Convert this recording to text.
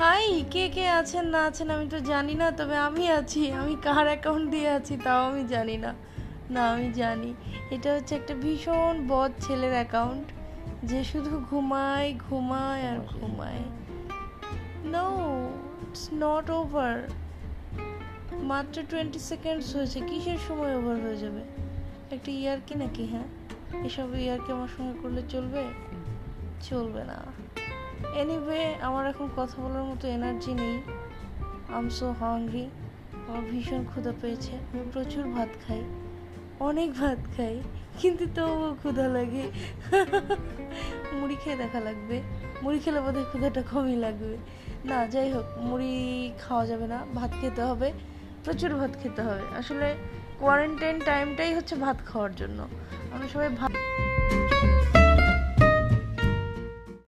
High কে কে আছেন না আছেন আমি তো জানি না তবে আমি আছি। আমি কার অ্যাকাউন্ট দিয়ে আছি তাও আমি জানি না। না আমি জানি। এটা হচ্ছে একটা ভীষণ বদ ছেলের অ্যাকাউন্ট যে শুধু ঘুমায় ঘুমায় আর ঘুমায়। নো ইটস নট ওভার মাত্র টোয়েন্টি সেকেন্ডস হয়েছে। কিসের সময় ওভার হয়ে যাবে? একটা ইয়ারকি নাকি হ্যাঁ? এসব ইয়ারকি আমার সঙ্গে করলে চলবে? চলবে না। এনিওয়ে আমার এখন কথা বলার মতো এনার্জি নেই। আম সো হাংরি আমার ভীষণ ক্ষুধা পেয়েছে। আমি প্রচুর ভাত খাই। অনেক ভাত খাই। কিন্তু তবুও ক্ষুধা লাগে। মুড়ি খেয়ে দেখা লাগবে। মুড়ি খেলে বোধহয় ক্ষুধাটা কমই লাগবে। না, যাই হোক, মুড়ি খাওয়া যাবে না। ভাত খেতে হবে। প্রচুর ভাত খেতে হবে। আসলে কোয়ারেন্টাইন টাইমটাই হচ্ছে ভাত খাওয়ার জন্য। আমরা সবাই ভাত